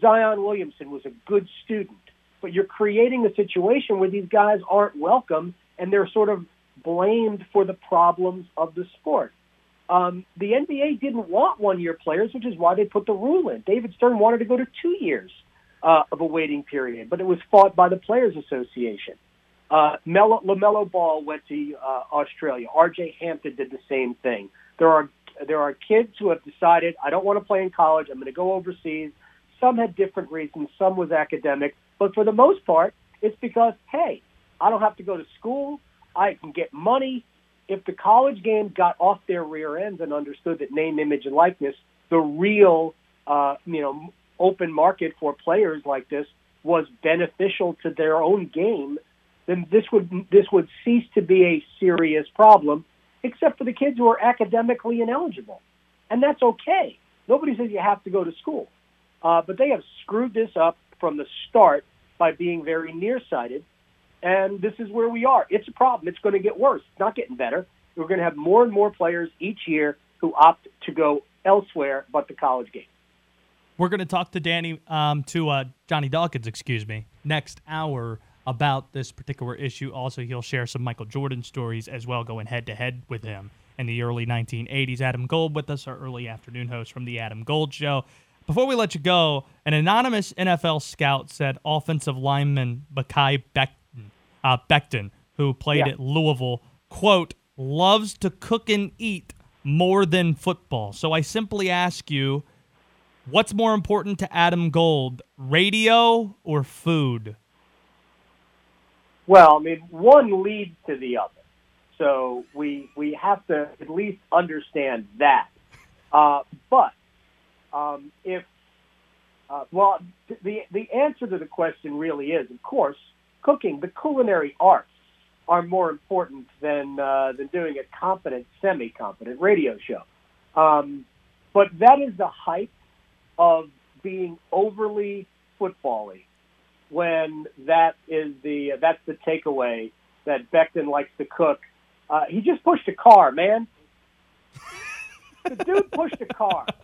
Zion Williamson was a good student, but you're creating a situation where these guys aren't welcome and they're sort of blamed for the problems of the sport. Um, the NBA didn't want one year players, which is why they put the rule in. David Stern wanted to go to two years uh, of a waiting period, but it was fought by the Players Association. Uh, Melo, LaMelo Ball went to uh, Australia. R.J. Hampton did the same thing. There are there are kids who have decided I don't want to play in college. I'm going to go overseas. Some had different reasons. Some was academic, but for the most part, it's because hey, I don't have to go to school. I can get money. If the college game got off their rear ends and understood that name, image, and likeness, the real, uh, you know, open market for players like this was beneficial to their own game, then this would this would cease to be a serious problem, except for the kids who are academically ineligible, and that's okay. Nobody says you have to go to school, uh, but they have screwed this up from the start by being very nearsighted and this is where we are. It's a problem. It's going to get worse. It's not getting better. We're going to have more and more players each year who opt to go elsewhere but the college game. We're going to talk to Danny, um, to uh, Johnny Dawkins, excuse me, next hour about this particular issue. Also, he'll share some Michael Jordan stories as well, going head to head with him in the early 1980s. Adam Gold with us, our early afternoon host from the Adam Gold Show. Before we let you go, an anonymous NFL scout said offensive lineman Mekhi Beck uh, Becton, who played yeah. at Louisville, quote, loves to cook and eat more than football. So I simply ask you, what's more important to Adam Gold, radio or food? Well, I mean, one leads to the other, so we we have to at least understand that. Uh, but um, if uh, well, the the answer to the question really is, of course, cooking. The culinary arts are more important than uh, than doing a competent, semi-competent radio show. Um, but that is the height of being overly footbally when that is the that's the takeaway that Becton likes to cook. Uh, he just pushed a car, man. the dude pushed a car.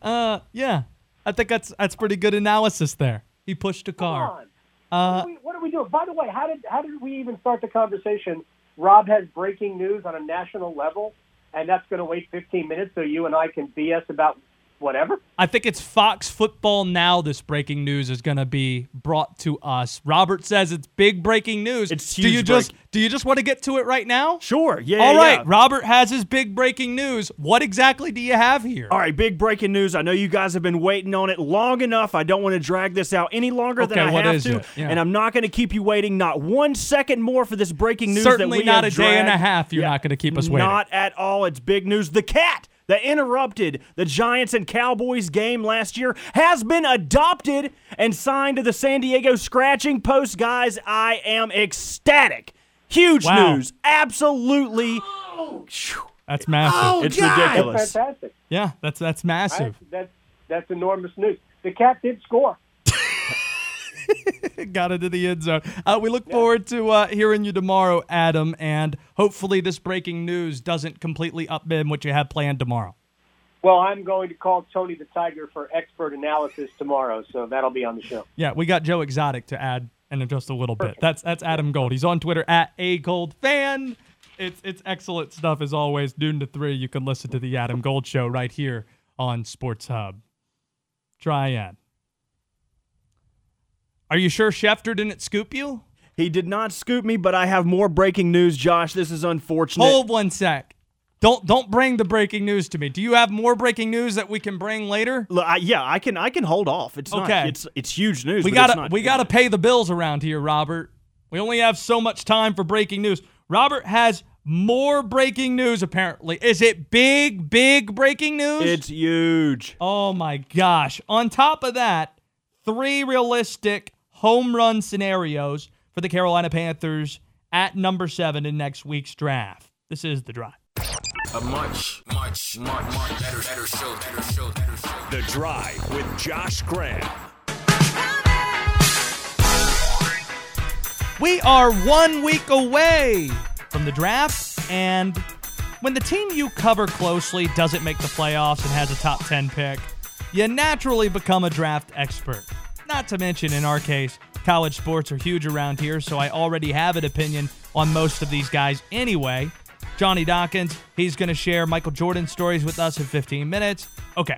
Uh, yeah, I think that's that's pretty good analysis there. He pushed a car. Uh, what, are we, what are we doing? By the way, how did how did we even start the conversation? Rob has breaking news on a national level, and that's going to wait 15 minutes so you and I can BS about whatever. I think it's Fox Football Now. This breaking news is going to be brought to us. Robert says it's big breaking news. It's Do huge you just do you just want to get to it right now? Sure. Yeah. All yeah, right. yeah. Robert has his big breaking news. What exactly do you have here? All right, big breaking news. I know you guys have been waiting on it long enough. I don't want to drag this out any longer than I have to. Yeah. And I'm not going to keep you waiting not one second more for this breaking news Certainly that we not a day and a half. You're not going to keep us waiting. Not at all. It's big news. The cat that interrupted the Giants and Cowboys game last year has been adopted and signed to the San Diego Scratching Post. Guys, I am ecstatic. Huge Wow. news. Absolutely. That's massive. Oh, It's God. That's ridiculous. fantastic. Yeah, that's that's Right? massive. That's that's enormous news. The cat did score. Got into the end zone. Uh, we look forward to uh, hearing you tomorrow, Adam, and hopefully this breaking news doesn't completely upend what you have planned tomorrow. Well, I'm going to call Tony the Tiger for expert analysis tomorrow, so that'll be on the show. Yeah, we got Joe Exotic to add in just a little bit. That's that's Adam Gold. He's on Twitter at a Gold Fan. It's it's excellent stuff as always. Noon to three, you can listen to the Adam Gold Show right here on Sports Hub. Triad. Are you sure Schefter didn't scoop you? He did not scoop me, but I have more breaking news, Josh. This is unfortunate. Hold one sec. Don't don't bring the breaking news to me. Do you have more breaking news that we can bring later? Look, I, yeah, I can I can hold off. It's not Okay. it's it's huge news. We gotta we gotta pay the bills around here, Robert. We only have so much time for breaking news. Robert has more breaking news apparently. Is it big, big breaking news? It's huge. oh my gosh. On top of that, three realistic home run scenarios for the Carolina Panthers at number seven in next week's draft. This is the drive. A much, much, much, much better, better show, better show, better show. The Drive with Josh Graham. We are one week away from the draft, and when the team you cover closely doesn't make the playoffs and has a top 10 pick, you naturally become a draft expert. Not to mention, in our case, college sports are huge around here, so I already have an opinion on most of these guys anyway. Johnny Dawkins, he's going to share Michael Jordan stories with us in 15 minutes. Okay,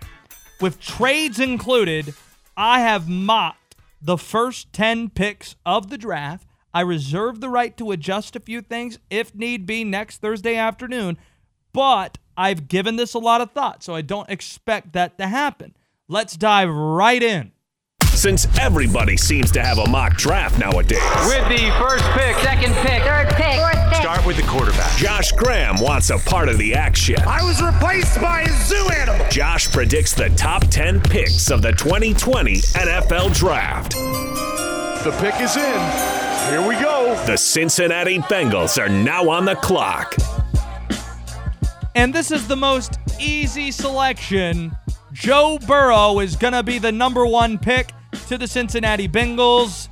with trades included, I have mocked the first 10 picks of the draft. I reserve the right to adjust a few things if need be next Thursday afternoon, but I've given this a lot of thought, so I don't expect that to happen. Let's dive right in. Since everybody seems to have a mock draft nowadays, With the first pick, second pick, third pick, fourth pick. start with the quarterback. Josh Graham wants a part of the action. I was replaced by a zoo animal. Josh predicts the top 10 picks of the 2020 NFL Draft. The pick is in. Here we go. The Cincinnati Bengals are now on the clock. And this is the most easy selection. Joe Burrow is going to be the number one pick to the Cincinnati Bengals.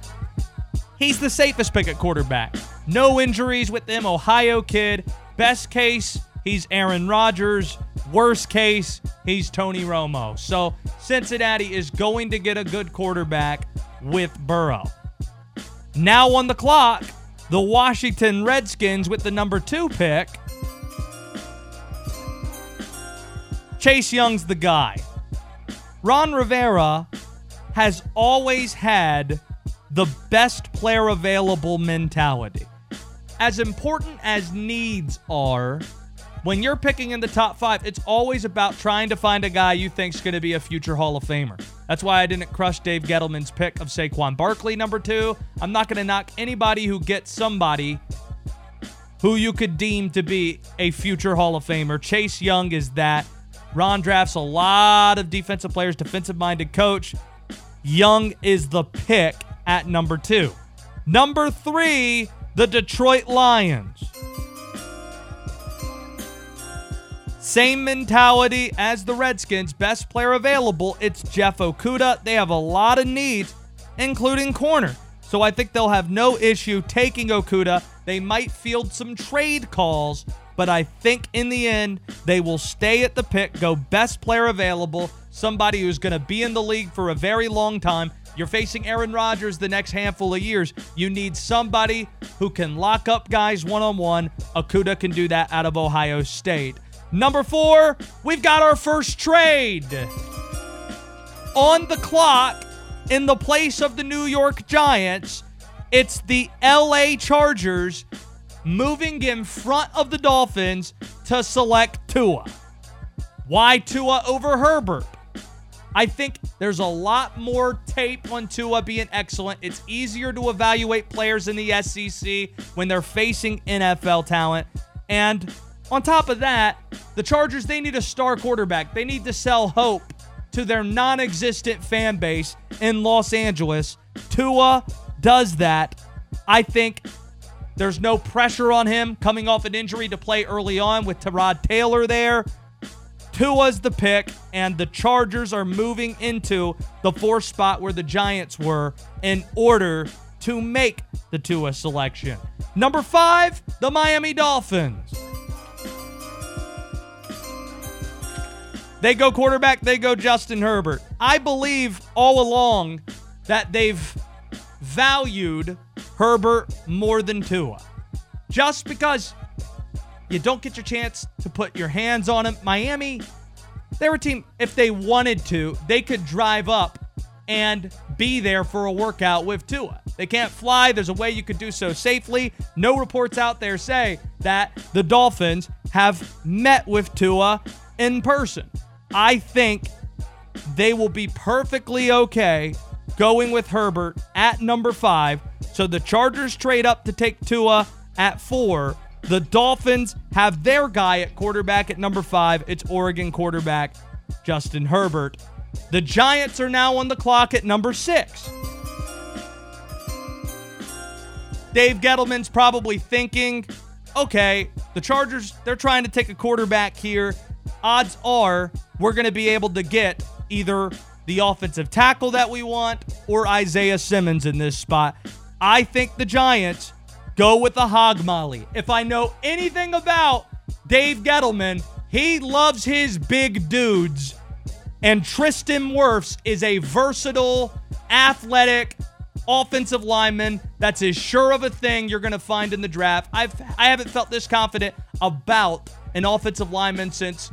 He's the safest pick at quarterback. No injuries with them, Ohio kid. Best case, he's Aaron Rodgers. Worst case, he's Tony Romo. So Cincinnati is going to get a good quarterback with Burrow. Now on the clock, the Washington Redskins with the number two pick. Chase Young's the guy. Ron Rivera has always had the best player available mentality. As important as needs are, when you're picking in the top five, it's always about trying to find a guy you think's going to be a future Hall of Famer. That's why I didn't crush Dave Gettleman's pick of Saquon Barkley, number two. I'm not going to knock anybody who gets somebody who you could deem to be a future Hall of Famer. Chase Young is that. Ron drafts a lot of defensive players, defensive minded coach. Young is the pick at number two. Number three, the Detroit Lions. Same mentality as the Redskins. Best player available, it's Jeff Okudah. They have a lot of needs, including corner. So I think they'll have no issue taking Okudah. They might field some trade calls, but I think in the end, they will stay at the pick, go best player available, somebody who's going to be in the league for a very long time. You're facing Aaron Rodgers the next handful of years. You need somebody who can lock up guys one on one. Okudah can do that out of Ohio State. Number four, we've got our first trade. On the clock, in the place of the New York Giants, it's the LA Chargers moving in front of the Dolphins to select Tua. Why Tua over Herbert? I think there's a lot more tape on Tua being excellent. It's easier to evaluate players in the SEC when they're facing NFL talent. And on top of that, the Chargers, they need a star quarterback. They need to sell hope to their non existent fan base in Los Angeles. Tua does that. I think there's no pressure on him coming off an injury to play early on with Tyrod Taylor there. Tua's the pick, and the Chargers are moving into the fourth spot where the Giants were in order to make the Tua selection. Number five, the Miami Dolphins. They go quarterback, they go Justin Herbert. I believe all along that they've valued Herbert more than Tua. Just because you don't get your chance to put your hands on him. Miami, they're a team, if they wanted to, they could drive up and be there for a workout with Tua. They can't fly. There's a way you could do so safely. No reports out there say that the Dolphins have met with Tua in person. I think they will be perfectly okay going with Herbert at number five. So the Chargers trade up to take Tua at four. The Dolphins have their guy at quarterback at number five. It's Oregon quarterback Justin Herbert. The Giants are now on the clock at number six. Dave Gettleman's probably thinking, okay, the Chargers, they're trying to take a quarterback here. Odds are we're going to be able to get either the offensive tackle that we want or Isaiah Simmons in this spot. I think the Giants go with the hog molly. If I know anything about Dave Gettleman, he loves his big dudes. And Tristan Wirfs is a versatile, athletic offensive lineman. That's as sure of a thing you're going to find in the draft. I've I haven't felt this confident about an offensive lineman since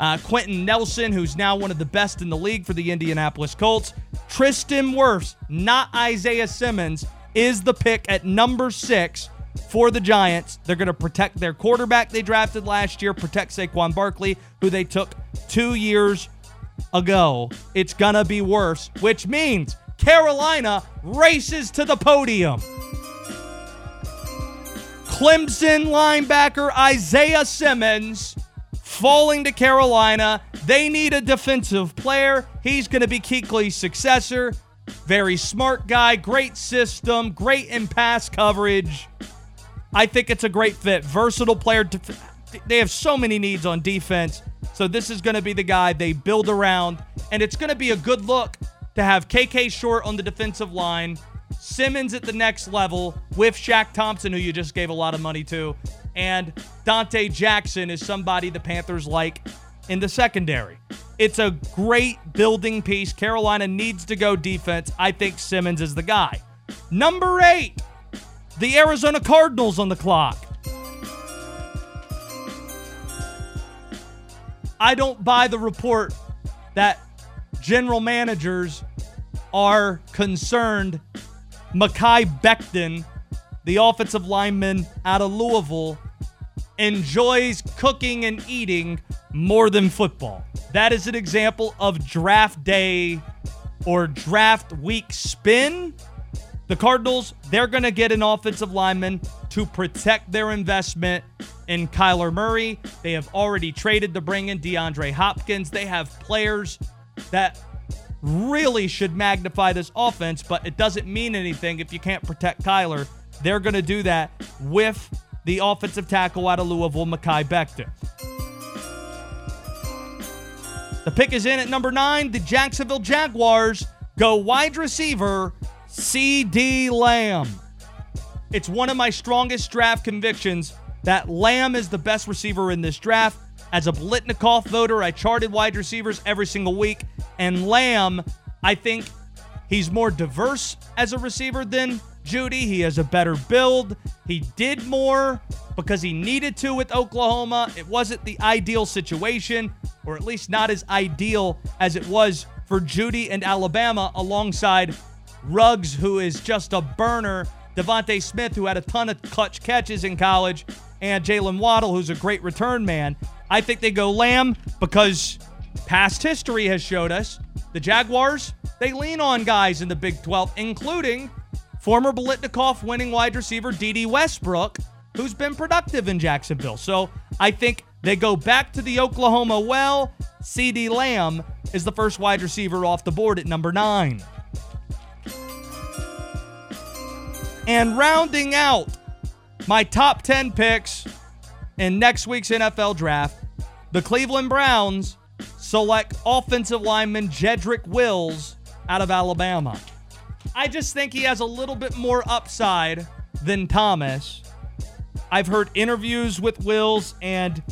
uh, Quenton Nelson, who's now one of the best in the league for the Indianapolis Colts. Tristan Wirfs, not Isaiah Simmons, is the pick at number six for the Giants. They're going to protect their quarterback they drafted last year, protect Saquon Barkley, who they took two years ago. It's going to be worse, which means Carolina races to the podium. Clemson linebacker Isaiah Simmons falling to Carolina. They need a defensive player. He's going to be Kuechly's successor. Very smart guy, great system, great in pass coverage. I think it's a great fit. Versatile player. They have so many needs on defense. So this is going to be the guy they build around. And it's going to be a good look to have KK Short on the defensive line, Simmons at the next level with Shaq Thompson, who you just gave a lot of money to, and Donte Jackson is somebody the Panthers like in the secondary. It's a great building piece. Carolina needs to go defense. I think Simmons is the guy. Number eight, the Arizona Cardinals on the clock. I don't buy the report that general managers are concerned Mekhi Becton, the offensive lineman out of Louisville, enjoys cooking and eating more than football. That is an example of draft day or draft week spin, the Cardinals, they're going to get an offensive lineman to protect their investment in Kyler Murray. They have already traded to bring in DeAndre Hopkins. They have players that really should magnify this offense, but it doesn't mean anything if you can't protect Kyler. They're going to do that with the offensive tackle out of Louisville, Mekhi Becton. The pick is in at number nine. The Jacksonville Jaguars go wide receiver CeeDee Lamb. It's one of my strongest draft convictions that Lamb is the best receiver in this draft. As a Biletnikoff voter, I charted wide receivers every single week, and Lamb, I think he's more diverse as a receiver than Jeudy. He has a better build. He did more because he needed to with Oklahoma. It wasn't the ideal situation, or at least not as ideal as it was for Jeudy and Alabama alongside Ruggs, who is just a burner, DeVonta Smith, who had a ton of clutch catches in college, and Jaylen Waddle, who's a great return man. I think they go Lamb because past history has showed us the Jaguars, they lean on guys in the Big 12, including former Biletnikoff winning wide receiver Dede Westbrook, who's been productive in Jacksonville. So I think they go back to the Oklahoma well. CeeDee Lamb is the first wide receiver off the board at number nine. And rounding out my top 10 picks in next week's NFL draft, the Cleveland Browns select offensive lineman Jedrick Wills out of Alabama. I just think he has a little bit more upside than Thomas. I've heard interviews with Wills, and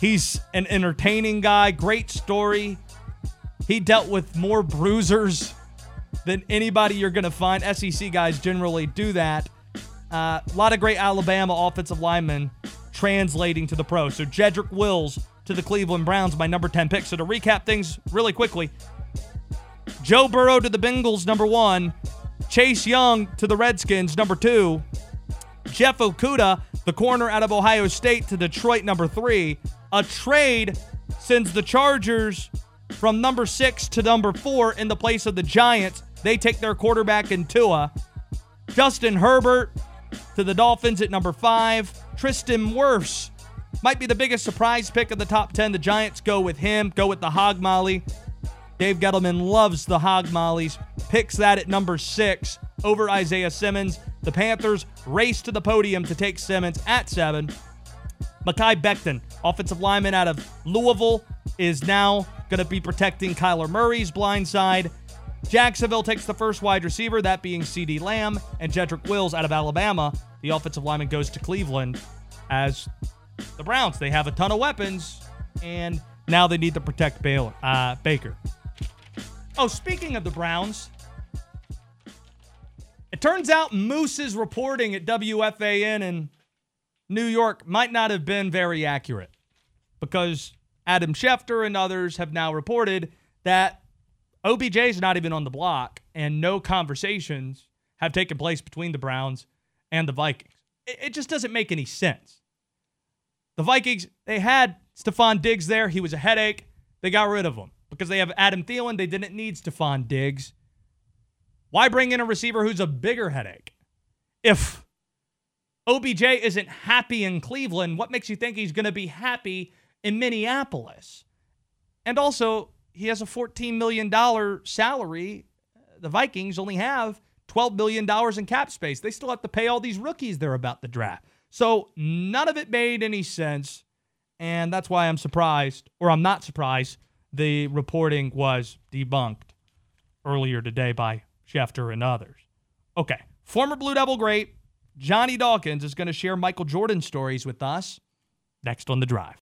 he's an entertaining guy. Great story. He dealt with more bruisers than anybody you're going to find. SEC guys generally do that. Uh, a lot of great Alabama offensive linemen translating to the pros. So Jedrick Wills to the Cleveland Browns, my number 10 pick. So to recap things really quickly Joe Burrow to the Bengals, number one. Chase Young to the Redskins, number two. Jeff Okudah, the corner out of Ohio State, to Detroit, number three. A trade sends the Chargers from number six to number four in the place of the Giants. They take their quarterback in Tua. Justin Herbert to the Dolphins at number five. Tristan Wirfs might be the biggest surprise pick of the top 10. The Giants go with him, go with the Hog Molly. Dave Gettleman loves the Hog Mollies, picks that at number six over Isaiah Simmons. The Panthers race to the podium to take Simmons at seven. Mekhi Becton, offensive lineman out of Louisville, is now going to be protecting Kyler Murray's blind side. Jacksonville takes the first wide receiver, that being CeeDee Lamb, and Jedrick Wills out of Alabama. The offensive lineman goes to Cleveland as the Browns. They have a ton of weapons, and now they need to protect Baylor, uh, Baker. Oh, speaking of the Browns, it turns out Moose's reporting at WFAN in New York might not have been very accurate because Adam Schefter and others have now reported that OBJ is not even on the block and no conversations have taken place between the Browns and the Vikings. It, it just doesn't make any sense. The Vikings, they had Stefon Diggs there. He was a headache. They got rid of him because they have Adam Thielen. They didn't need Stefon Diggs. Why bring in a receiver who's a bigger headache? If OBJ isn't happy in Cleveland, what makes you think he's going to be happy in Minneapolis? And also, he has a $14 million salary. The Vikings only have $12 million in cap space. They still have to pay all these rookies they're about to draft. So none of it made any sense. And that's why I'm surprised, or I'm not surprised, the reporting was debunked earlier today by Schefter and others. Okay. Former Blue Devil great Johnny Dawkins is going to share Michael Jordan stories with us next on the drive.